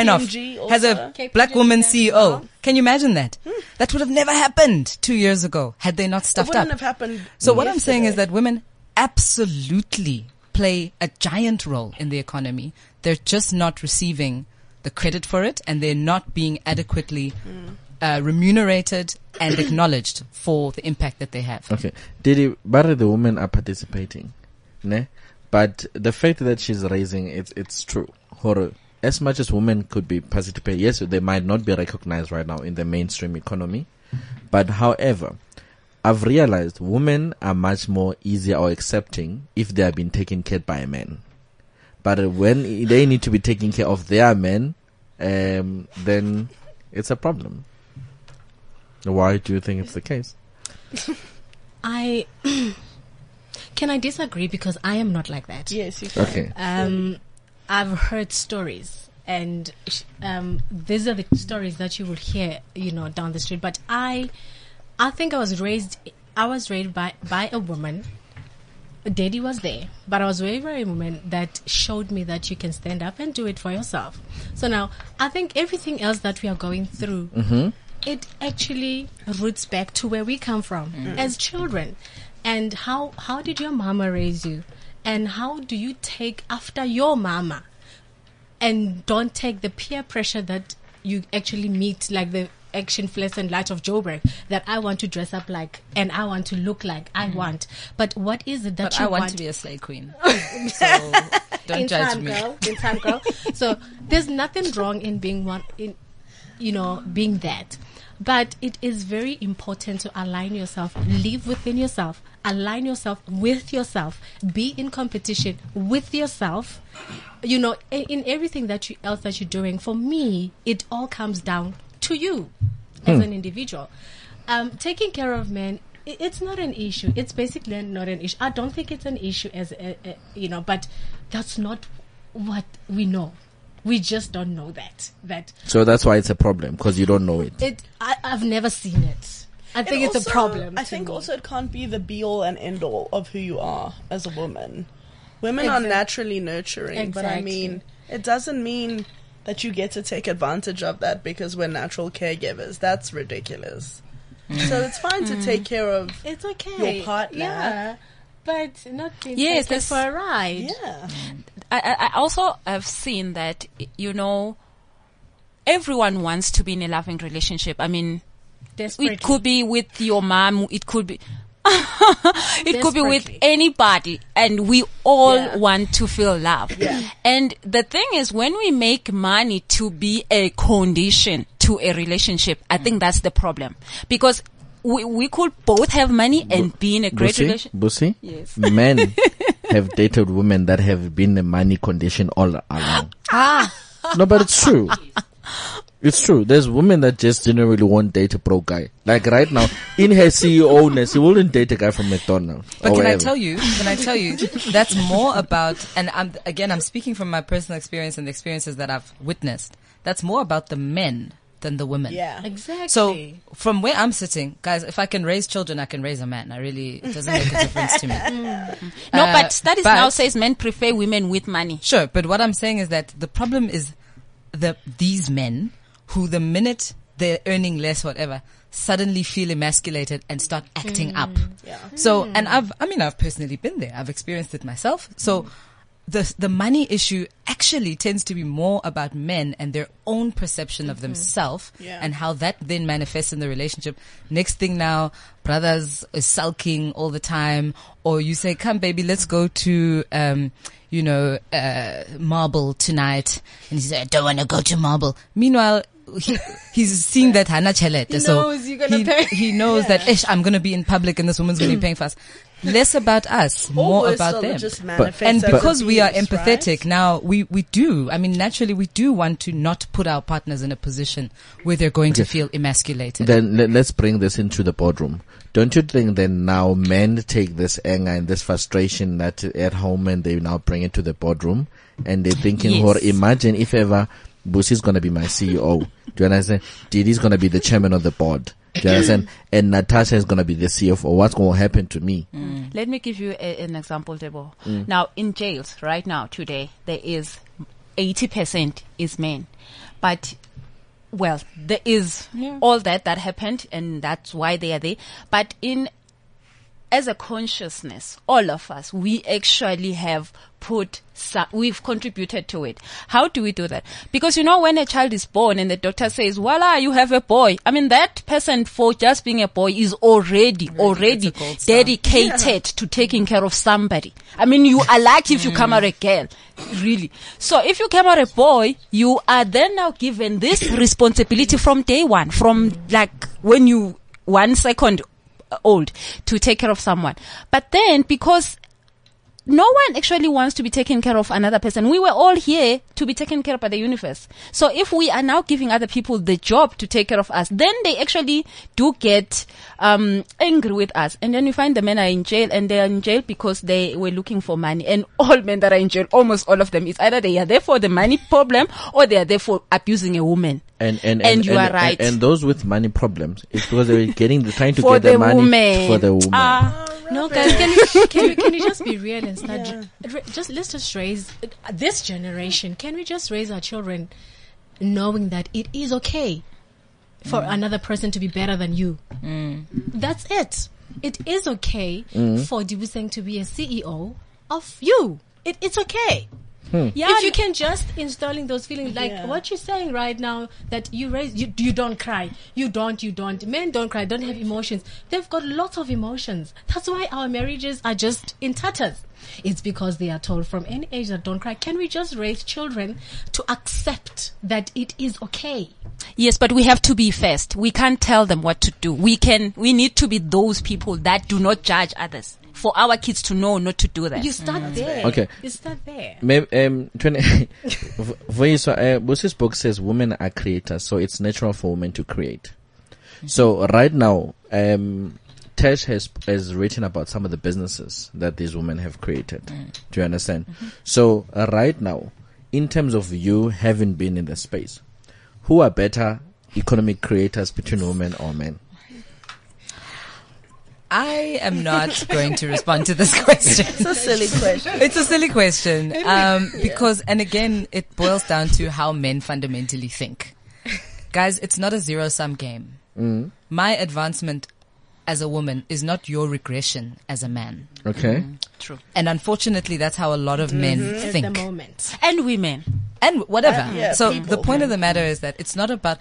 Steinhoff has a also. black woman CEO? Can you imagine that? Hmm. That would have never happened two years ago had they not It stuffed wouldn't up. have happened. So what I'm saying is that women absolutely play a giant role in the economy. They're just not receiving the credit for it and they're not being adequately uh, remunerated and acknowledged for the impact that they have. Okay. Didi, but the women are participating, ne? But the fact that she's raising it's it's true. Horror. As much as women could be participating, yes, they might not be recognized right now in the mainstream economy. But however, I've realized women are much more easier or accepting if they have been taken care of by a man. But when they need to be taking care of their men, um, then it's a problem. Why do you think it's the case? [laughs] I [clears throat] can I disagree because I am not like that. Yes, you can. Okay. Um, I've heard stories, and um, these are the stories that you will hear, you know, down the street. But I, I think I was raised. I was raised by by a woman daddy was there, but I was very, very woman that showed me that you can stand up and do it for yourself. So now I think everything else that we are going through, mm-hmm. it actually roots back to where we come from mm. as children. And how, how did your mama raise you? And how do you take after your mama? and don't take the peer pressure that you actually meet, like the action flash and light of Joburg, that I want to dress up like and I want to look like I mm. want. But what is it that But you I want to be a slay queen. [laughs] so don't in judge time, me. girl. In time, girl. so there's nothing wrong in being one in, you know, being that. But it is very important to align yourself, live within yourself, align yourself with yourself, be in competition with yourself. You know, in, in everything that you else that you're doing. For me, it all comes down to you as an individual. Um, taking care of men it's not an issue. It's basically not an issue. I don't think it's an issue as a, a, you know, but that's not what we know. We just don't know that. That So that's why it's a problem because you don't know it. it. I, I've never seen it. I think And it's a problem. I think me. also it can't be the be all and end all of who you are as a woman. Women are naturally nurturing, but I mean, it doesn't mean that you get to take advantage of that because we're natural caregivers. That's ridiculous. Mm. So it's fine to mm. take care of. it's okay. your partner. yeah, but not being Yes, taken that's- for a ride. Yeah. I, I I also have seen that, you know, everyone wants to be in a loving relationship. I mean, Desperately. it could be with your mom, it could be, it could be with anybody, and we all Yeah. want to feel love. And the thing is, when we make money to be a condition to a relationship, I think that's the problem because we, we could both have money and be in a great relationship. Busi, Yes. men [laughs] have dated women that have been a money condition all along. Ah, No, but it's true. [laughs] It's true. There's women that just didn't want to date a pro guy. Like right now, in her CEO-ness, she wouldn't date a guy from McDonald's. But or can I tell you? Can I tell you? That's more about, and I'm again, I'm speaking from my personal experience and the experiences that I've witnessed. That's more about the men than the women. Yeah. exactly. So from where I'm sitting, guys, if I can raise children, I can raise a man. I really it doesn't make a [laughs] difference to me. no, Uh, but studies but- now says men prefer women with money. Sure, but what I'm saying is that the problem is the these men who the minute they're earning less, whatever, suddenly feel emasculated and start acting up. Yeah. So, and I've, I mean, I've personally been there. I've experienced it myself. So, the the money issue actually tends to be more about men and their own perception of themselves Yeah. and how that then manifests in the relationship. Next thing now, brothers is sulking all the time, or you say, "Come, baby, let's go to." Um, you know, uh, marble tonight. And he said, I don't want to go to marble. Meanwhile, he, he's seeing that Hannah Chelete. He so knows you're gonna he, pay. he knows that, ish, I'm going to be in public and this woman's going to be mm. paying for us. Less about us, more about them. But- And as because we are empathetic right? now, we, we do. I mean, naturally, we do want to not put our partners in a position where they're going to feel emasculated. Then let, let's bring this into the boardroom. Don't you think that now men take this anger and this frustration that at home and they now bring it to the boardroom and they're thinking, Yes. or imagine if ever Busi's gonna be my CEO. Do you understand? Didi's gonna be the chairman of the board. Do you understand? And Natasha is gonna be the CFO. What's gonna happen to me? Mm. Let me give you a, an example, Debo. Mm. Now, in jails right now, today, there is 80% is men. But, well, there is all that that happened and that's why they are there. But in, as a consciousness, all of us, we actually have put, some, we've contributed to it. How do we do that? Because you know, when a child is born and the doctor says, voila, you have a boy. I mean, that person for just being a boy is already, already it's a gold star. dedicated to taking care of somebody. I mean, you are lucky if you come out a mm. girl. Really. So if you come out a boy, you are then now given this [coughs] responsibility from day one, from like when you one second old to take care of someone. But then because no one actually wants to be taken care of another person. We were all here to be taken care of by the universe. So if we are now giving other people the job to take care of us, then they actually do get um, angry with us. And then you find the men are in jail and they are in jail because they were looking for money. And all men that are in jail, almost all of them, is either they are there for the money problem or they are there for abusing a woman. And and And you are right. And, those with money problems, it's because they're getting, they're trying to For get the, the money woman. for the woman. Ah, No, guys, can you, can you can you just be real and start? ra- Just let's just raise uh, this generation. Can we just raise our children knowing that it is okay for another person to be better than you? That's it. It is okay for Dibuseng to be a CEO of you. It, it's okay. Hmm. Yeah, if you can just installing those feelings, like Yeah. what you're saying right now, that you raise, you, you don't cry, you don't, you don't. Men don't cry, don't have emotions. They've got lots of emotions. That's why our marriages are just in tatters. It's because they are told from any age that don't cry. Can we just raise children to accept that it is okay? Yes, but we have to be first. We can't tell them what to do. We can, we need to be those people that do not judge others for our kids to know not to do that. You start there. Okay. You start there. Maybe, um, 20, [laughs] V- Voiso, uh, Busi's book says women are creators, so it's natural for women to create. So right now, um, Tesh has has written about some of the businesses that these women have created. Do you understand? So uh, right now, in terms of you having been in the space, who are better economic creators between women or men? I am not going to respond to this [laughs] question. It's a silly question. It's a silly question. Um, because, and again, it boils down to how men fundamentally think. Guys, it's not a zero sum game. My advancement as a woman is not your regression as a man. Okay. Mm-hmm. True. And unfortunately, that's how a lot of men mm-hmm. At think. the moment. and women. and whatever. Uh, yeah, so people. the point of the matter is that it's not about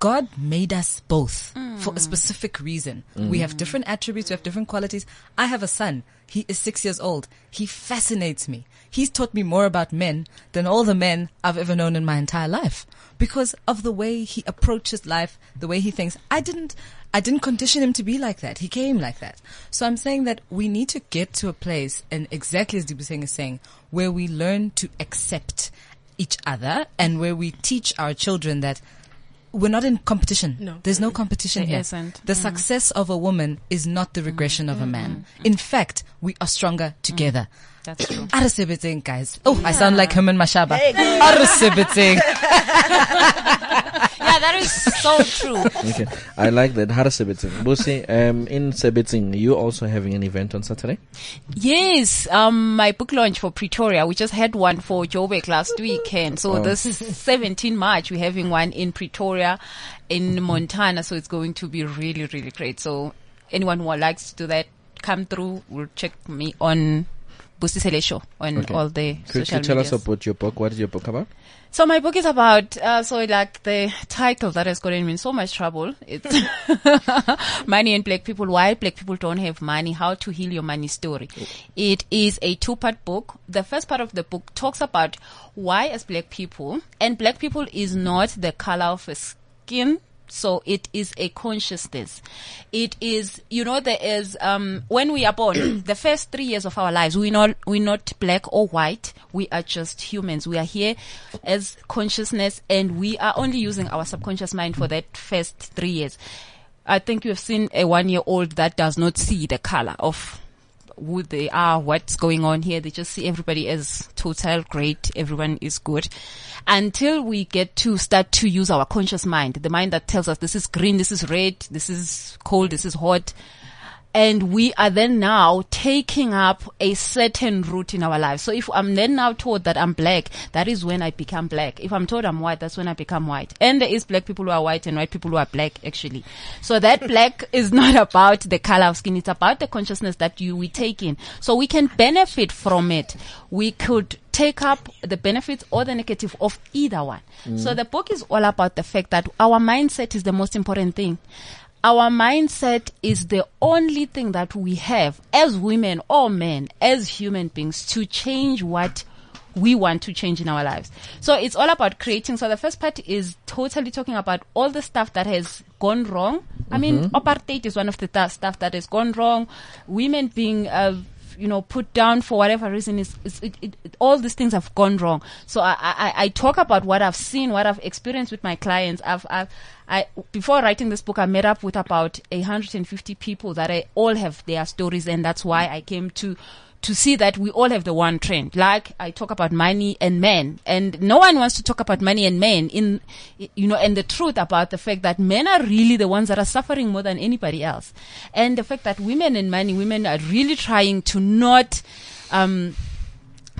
God made us both mm. for a specific reason. Mm. We have different attributes, we have different qualities. I have a son. He is six years old. He fascinates me. He's taught me more about men than all the men I've ever known in my entire life because of the way he approaches life, the way he thinks. I didn't, I didn't condition him to be like that. He came like that. So I'm saying that we need to get to a place, and exactly as Dibuseng is saying, where we learn to accept each other and where we teach our children that we're not in competition. No. There's no competition There here. isn't. The mm. success of a woman is not the regression of a mm. man. Mm. In fact, we are stronger together. That's true. Arasebetseng, guys. Oh, I sound like Herman Mashaba. Hey, girl. Arasebetseng. [laughs] yeah, that is so true. Okay. I like that. How Sebeting. Busi, um, in Sebeting, you also having an event on Saturday? Yes, um, my book launch for Pretoria. We just had one for Joburg last weekend. So Oh. this 17 March, we're having one in Pretoria, in Montana. So it's going to be really, really great. So anyone who likes to do that, come through. We'll check me on Busi Selesho on Okay. all the Could social you tell us about your book? What is your book about? So my book is about, uh, so like the title that has gotten me in so much trouble. It's [laughs] Money and Black People, Why Black People Don't Have Money, How to Heal Your Money Story. It is a two-part book. The first part of the book talks about why as black people, and black people is not the color of a skin, so it is a consciousness. It is, you know, there is, um, when we are born, [clears throat] the first three years of our lives, we're not, we're not black or white. We are just humans. We are here as consciousness and we are only using our subconscious mind for that first three years. I think you've seen a one year old that does not see the color of who they are, what's going on here. They just see everybody as total great. Everyone is good. Until we get to start to use our conscious mind, the mind that tells us this is green, this is red, this is cold, this is hot. And we are then now taking up a certain route in our lives. So if I'm then now told that I'm black, that is when I become black. If I'm told I'm white, that's when I become white. And there is black people who are white and white people who are black actually. So that black [laughs] is not about the color of skin. It's about the consciousness that you, we take in. So we can benefit from it. We could take up the benefits or the negative of either one. So mm. the book is all about the fact that our mindset is the most important thing. Our mindset is the only thing that we have as women or men, as human beings to change what we want to change in our lives. So it's all about creating. So the first part is totally talking about all the stuff that has gone wrong. I mean, apartheid is one of the th- stuff that has gone wrong. Women being, uh, you know, put down for whatever reason is, it, it, it, all these things have gone wrong. So I, I, I talk about what I've seen, what I've experienced with my clients. I've, I've, I, before writing this book, I met up with about 150 people that I all have their stories and that's why I came to to see that we all have the one trend. Like I talk about money and men, and no one wants to talk about money and men in, you know, and the truth about the fact that men are really the ones that are suffering more than anybody else, and the fact that women and money, women are really trying to not, um,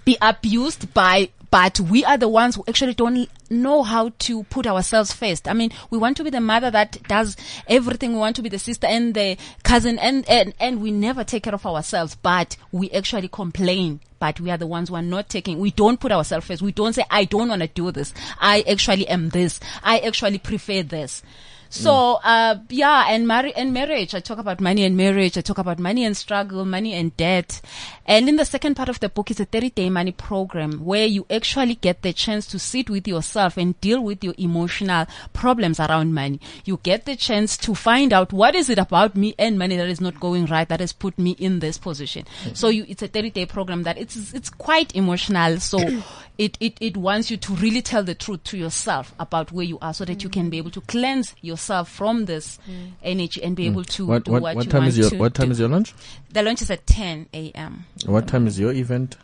be abused by but we are the ones who actually don't know how to put ourselves first. I mean, we want to be the mother that does everything. We want to be the sister and the cousin and, and, and we never take care of ourselves, but we actually complain. But we are the ones who are not taking, we don't put ourselves first. We don't say, I don't want to do this. I actually am this. I actually prefer this. So, uh, yeah, and marri- and marriage. I talk about money and marriage. I talk about money and struggle, money and debt. And in the second part of the book is a 30 day money program where you actually get the chance to sit with yourself and deal with your emotional problems around money. You get the chance to find out what is it about me and money that is not going right that has put me in this position. So you, it's a 30 day program that it's, it's quite emotional. So [coughs] it, it, it wants you to really tell the truth to yourself about where you are so that you can be able to cleanse yourself from this mm. energy and be mm. able to What do what, what, what you time want is your to what time do. is your lunch? The lunch is at 10 a.m. What time is your event?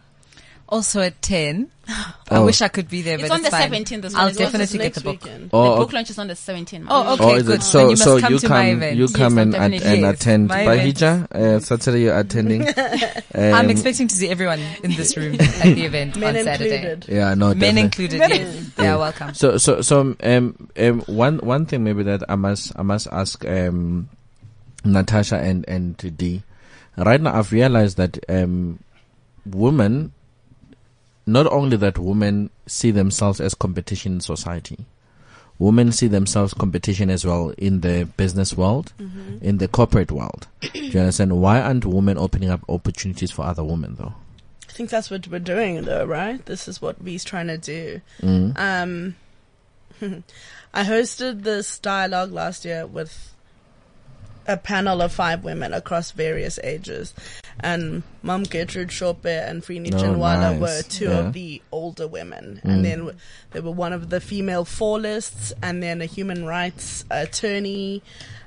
Also at 10. I Oh. wish I could be there, It's but on the fine. 17th as well. I'll definitely get next the book. weekend. Oh, the book launch is on the 17th. Oh, okay, oh, is good. it so? You must so come you to come, my event. you come I'm and, and, and yes, attend. my By event. Hija, uh, Saturday you're attending. [laughs] I'm Um, expecting to see everyone in this room [laughs] at the event Men on Saturday. included. Yeah, no, Men definitely. included, yes. They are welcome. So, so, so, um, um, one, one thing maybe that I must, I must ask, um, Natasha and, and Dee. Right now, I've realized that, um, women, not only that women see themselves as competition in society, women see themselves competition as well in the business world, in the corporate world. Do you understand? Why aren't women opening up opportunities for other women though? I think that's what we're doing, though, right? This is what we's trying to do. Um, [laughs] I hosted this dialogue last year with a panel of five women across various ages, and Mum Gertrude Shope and Frene Oh, Ginwala nice. were two Yeah. of the older women, and then w- they were one of the female lists, and then a human rights attorney.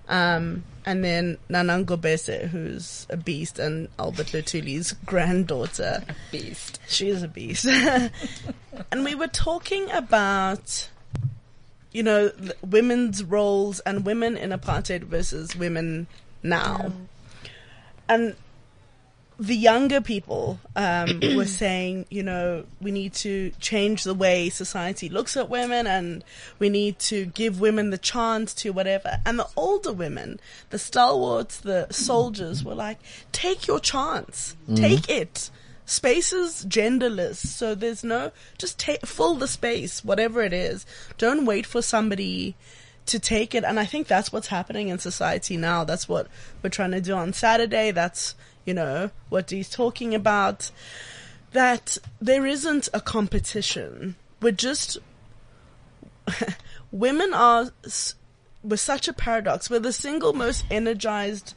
Um, and then Nanango Bese, who's a beast, and Albert Lutuli's granddaughter. Beast. She is a beast. [laughs] and we were talking about, you know, women's roles and women in apartheid versus women now. And the younger people um, [coughs] were saying, you know, we need to change the way society looks at women and we need to give women the chance to whatever. And the older women, the stalwarts, the soldiers were like, take your chance, take it. Space is genderless, so there's no, just take, fill the space, whatever it is. Don't wait for somebody to take it. And I think that's what's happening in society now. That's what we're trying to do on Saturday. That's, you know, what he's talking about. That there isn't a competition. We're just, [laughs] women are, we're such a paradox. We're the single most energized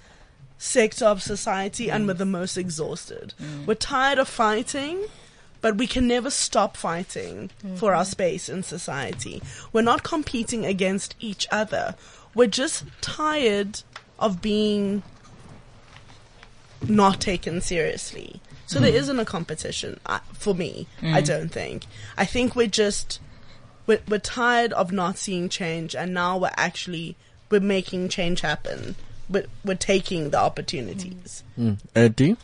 sector of society and we're the most exhausted. Mm. We're tired of fighting but we can never stop fighting mm-hmm. for our space in society. We're not competing against each other. We're just tired of being not taken seriously. So there isn't a competition uh, for me. I don't think. I think we're just we're, we're tired of not seeing change, and now we're actually we're making change happen. We're, we're taking the opportunities. Mm. Uh, Dee?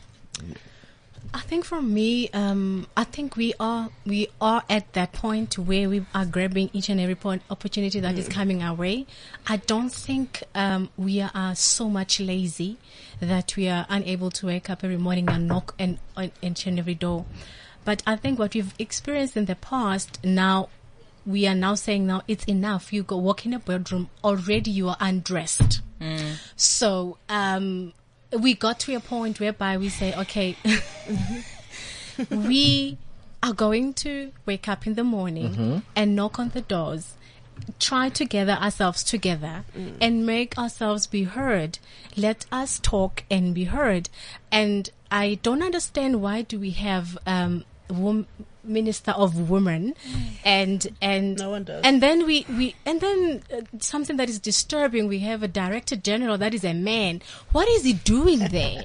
I think for me, um, I think we are we are at that point where we are grabbing each and every point opportunity that is coming our way. I don't think um, we are, are so much lazy that we are unable to wake up every morning and knock and on each and every door. But I think what we've experienced in the past now. We are now saying now it's enough. You go walk in a bedroom already. You are undressed. So um, we got to a point whereby we say, okay, [laughs] we are going to wake up in the morning and knock on the doors, try to gather ourselves together and make ourselves be heard. Let us talk and be heard. And I don't understand why do we have um, wom- minister of women [sighs] and and No one does. and then we we and then uh, something that is disturbing we have a director general that is a man what is he doing [laughs] there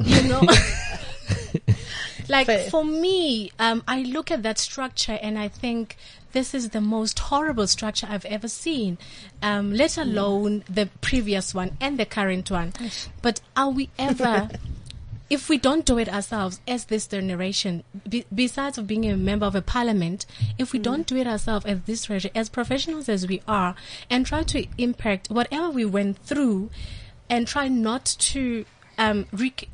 you know [laughs] Like Fair. for me, um, I look at that structure and I think this is the most horrible structure I've ever seen. Um, let alone the previous one and the current one. But are we ever? [laughs] if we don't do it ourselves as this generation, be, besides of being a member of a parliament, if we don't do it ourselves as this generation, as professionals as we are, and try to impact whatever we went through, and try not to um, rec-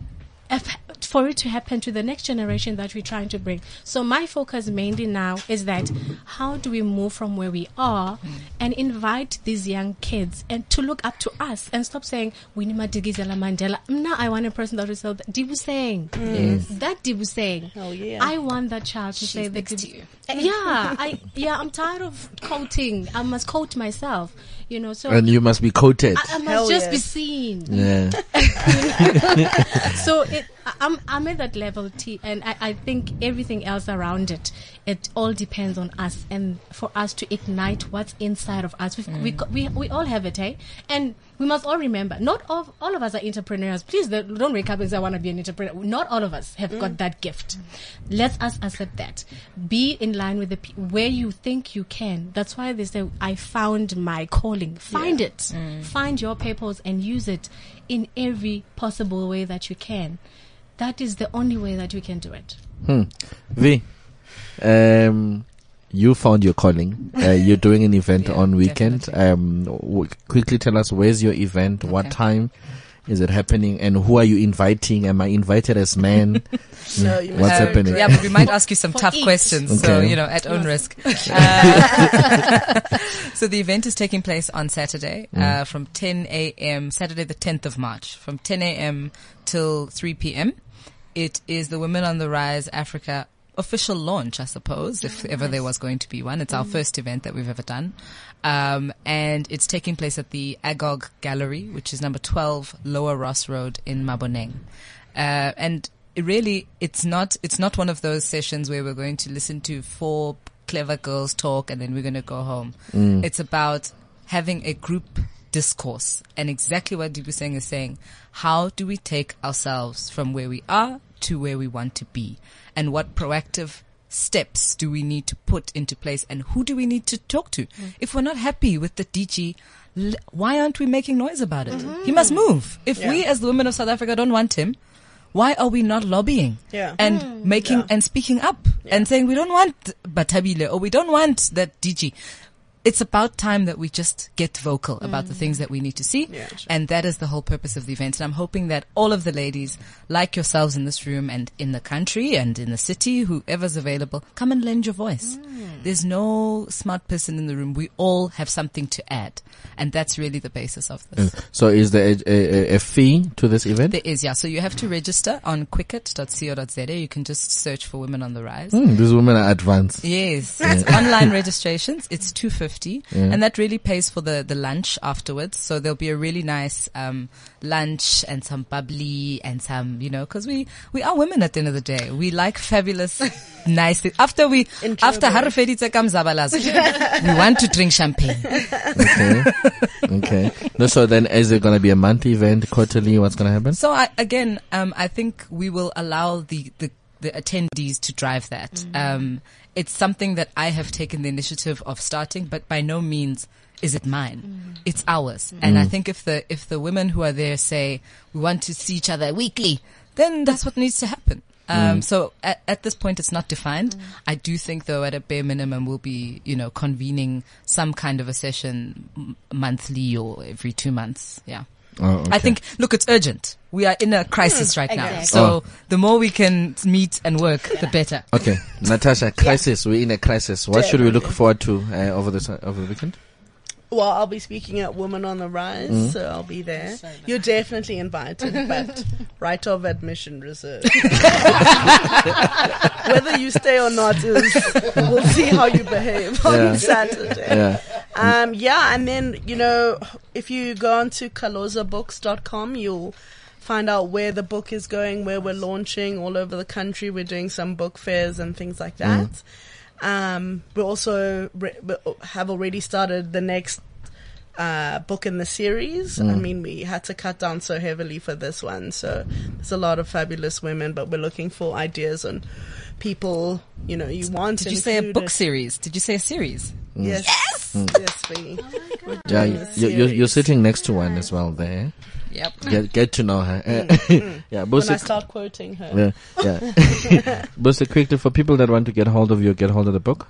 for it to happen to the next generation that we're trying to bring. So my focus mainly now is that how do we move from where we are and invite these young kids and to look up to us and stop saying we need Madikizela Mandela. Now I want a person that will say that Dibu saying that Dibu saying. Oh, yeah. I want that child to say that next Dibu- to you. Yeah, I yeah I'm tired of quoting. I must quote myself. You know, so And you must be coated. I, I must Hell just yes. be seen [laughs] Yeah. [laughs] so it, I- I'm I'm at that level, T, and I, I think everything else around it, it all depends on us, and for us to ignite what's inside of us. We've, we, we we all have it, eh? And we must all remember, not all all of us are entrepreneurs. Please don't don't wake up and say I want to be an entrepreneur. Not all of us have got that gift. Let us accept that. Be in line with the pe- where you think you can. That's why they say I found my calling. Find it. Find your purpose and use it in every possible way that you can. That is the only way that we can do it. Hmm. V, um, you found your calling. [laughs] Uh, you're doing an event Yeah, on weekend. Um, w- quickly tell us where's your event? What time is it happening? And who are you inviting? Am I invited as man? [laughs] No, you What's must- happening? Yeah, but we might ask you some [laughs] tough each. questions. So, you know, at own risk. Uh, so the event is taking place on Saturday, uh, from 10 a.m., Saturday the 10th of March, from 10 a.m. till 3 p.m. It is the Women on the Rise Africa official launch, I suppose, if ever there was going to be one. It's our first event that we've ever done. Um, and it's taking place at the Agog Gallery, which is number 12 Lower Ross Road in Maboneng. Uh, and it really, it's not, it's not one of those sessions where we're going to listen to four clever girls talk and then we're going to go home. It's about having a group discourse and exactly what Dibuseng is saying. How do we take ourselves from where we are to where we want to be? And what proactive steps do we need to put into place and who do we need to talk to? Mm. If we're not happy with the DG, l- why aren't we making noise about it? Mm-hmm. He must move. If we as the women of South Africa don't want him, why are we not lobbying Yeah. and mm. making Yeah. and speaking up and saying we don't want Bathabile or we don't want that DG? It's about time that we just get vocal about the things mm. that we need to see. Yeah, sure. And that is the whole purpose of the event. And I'm hoping that all of the ladies, like yourselves in this room and in the country and in the city, whoever's available, come and lend your voice. Mm. There's no smart person in the room. We all have something to add. And that's really the basis of this. So is there a, a, a fee to this event? There is, yeah. So you have to register on quicket.co.za. You can just search for Women on the Rise. Hmm, these women are advanced. Yes, it's [laughs] online registrations. It's two fifty, and that really pays for the the lunch afterwards. So there'll be a really nice um, lunch and some bubbly and some, you know, because we we are women at the end of the day. We like fabulous, [laughs] nice things. After we after Harfedita comes Zabalaz, [laughs] we want to drink champagne. Okay. [laughs] okay. No, so then is it going to be a monthly event, quarterly? What's going to happen? So I, again, um, I think we will allow the, the, the attendees to drive that. Um, it's something that I have taken the initiative of starting, but by no means is it mine. It's ours. And I think if the, if the women who are there say we want to see each other weekly, then that's what needs to happen. Um, so at, at this point, it's not defined. I do think though at a bare minimum, we'll be, you know, convening some kind of a session m- monthly or every two months. Yeah. Oh, okay. I think, look, it's urgent. We are in a crisis right now. exactly. So Oh. the more we can meet and work, the better. Okay, [laughs] Natasha, crisis. We're in a crisis. What should we look forward to uh, over the over the weekend? Well, I'll be speaking at Women on the Rise, Mm. so I'll be there. You're definitely invited, [laughs] but right of admission reserved. [laughs] [laughs] Whether you stay or not is, we'll see how you behave on Yeah. Saturday. Yeah. Um, yeah, and then, you know, if you go on to kalozabooks.com, you'll find out where the book is going, where we're launching all over the country. We're doing some book fairs and things like that. Um, we also re- we have already started the next uh, book in the series. I mean, we had to cut down so heavily for this one. So there's a lot of fabulous women, but we're looking for ideas on people, you know, you want Did to you say a book series? Did you say a series? Yes. Yes. Yes, we. we're Yeah, you, a you, you're, you're sitting next to one as well there. Yep. Get, get to know her. [laughs] yeah, Mm, When I start quoting her. yeah, yeah. [laughs] Busi, quickly for people that want to get hold of you, get hold of the book.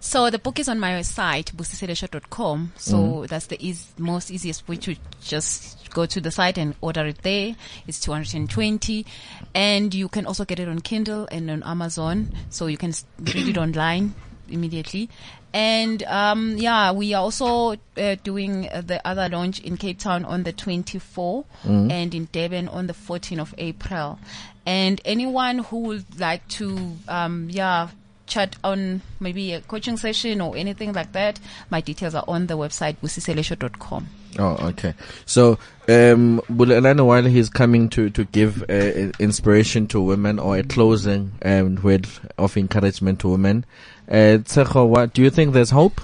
So the book is on my site, busiselesho.com. So that's the eas most easiest way to just go to the site and order it there. It's 220. And you can also get it on Kindle and on Amazon. So you can read it online immediately. And, um, yeah, we are also uh, doing the other launch in Cape Town on the 24th and in Durban on the 14th of April. And anyone who would like to, um, yeah, chat on maybe a coaching session or anything like that, my details are on the website, busiselesho.com. Oh, okay. So, um, Bulelani, while he's coming to, to give uh, inspiration to women or a closing um, word of encouragement to women, uh, Tsecho, what do you think there's hope?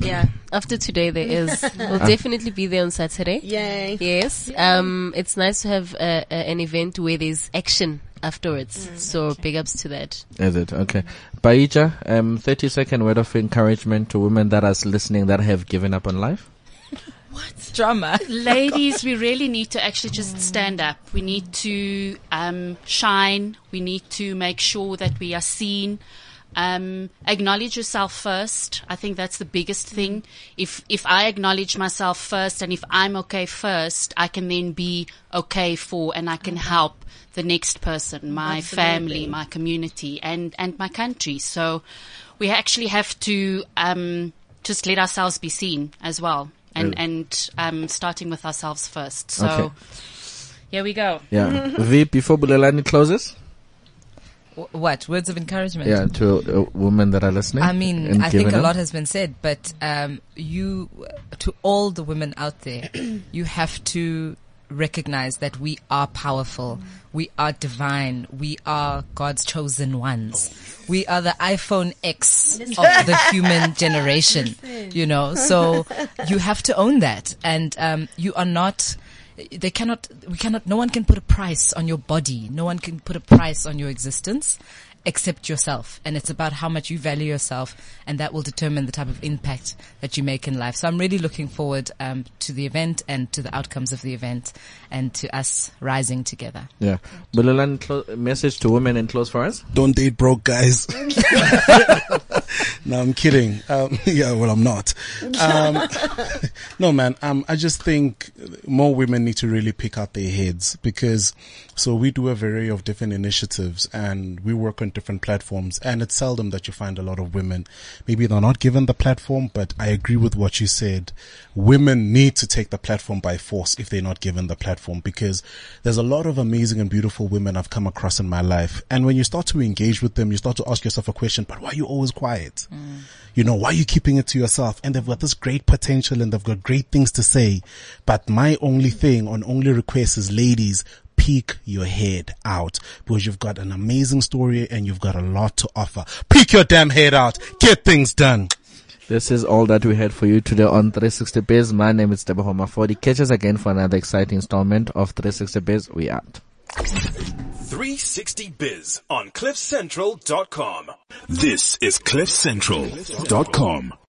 Yeah, after today there is. [laughs] We'll definitely be there on Saturday. Yay. Yes. Um, it's nice to have uh, a, an event where there's action afterwards. So big ups to that. Is it okay? Bahija, um, thirty second word of encouragement to women that are listening that have given up on life. [laughs] What? Drama. [laughs] ladies, we really need to actually just stand up. We need to um, shine. We need to make sure that we are seen. Um, acknowledge yourself first. I think that's the biggest thing. If if I acknowledge myself first, and if I'm okay first, I can then be okay for, and I can help the next person, my family, my community, and and my country. So we actually have to um, just let ourselves be seen as well, and and um, starting with ourselves first. So Okay. here we go. Yeah. [laughs] v, before Bulelani closes, What? Words of encouragement? yeah, to uh, women that are listening. I mean, I think a lot has been said, but um, you, to all the women out there, [clears throat] you have to recognize that we are powerful, we are divine, we are God's chosen ones. We are the iPhone X of the [laughs] human generation, you know. So you have to own that, and um, you are not. They cannot. We cannot. No one can put a price on your body. No one can put a price on your existence except yourself. And it's about how much you value yourself and that will determine the type of impact that you make in life. So I'm really looking forward um, to the event and to the outcomes of the event and to us rising together. Yeah. Bulelani, clo- message to women and close for us. Don't date broke guys. [laughs] [laughs] [laughs] no, I'm kidding. Um, [laughs] yeah, well, I'm not. Um, [laughs] no, man. Um, I just think more women need to really pick out their heads because so we do a variety of different initiatives and we work on different platforms and it's seldom that you find a lot of women. Maybe they're not given the platform, but I agree with what you said. Women need to take the platform by force if they're not given the platform because there's a lot of amazing and beautiful women I've come across in my life. And when you start to engage with them, you start to ask yourself a question, but why are you always quiet? You know, why are you keeping it to yourself? And they've got this great potential and they've got great things to say. But my only thing on only request is ladies, peek your head out because you've got an amazing story and you've got a lot to offer. Peek your damn head out. Get things done. This is all that we had for you today on 360 Biz. My name is Deborah Mafodi. Catch us again for another exciting installment of 360 Biz. We out. 360 Biz on CliffCentral.com. This is CliffCentral.com.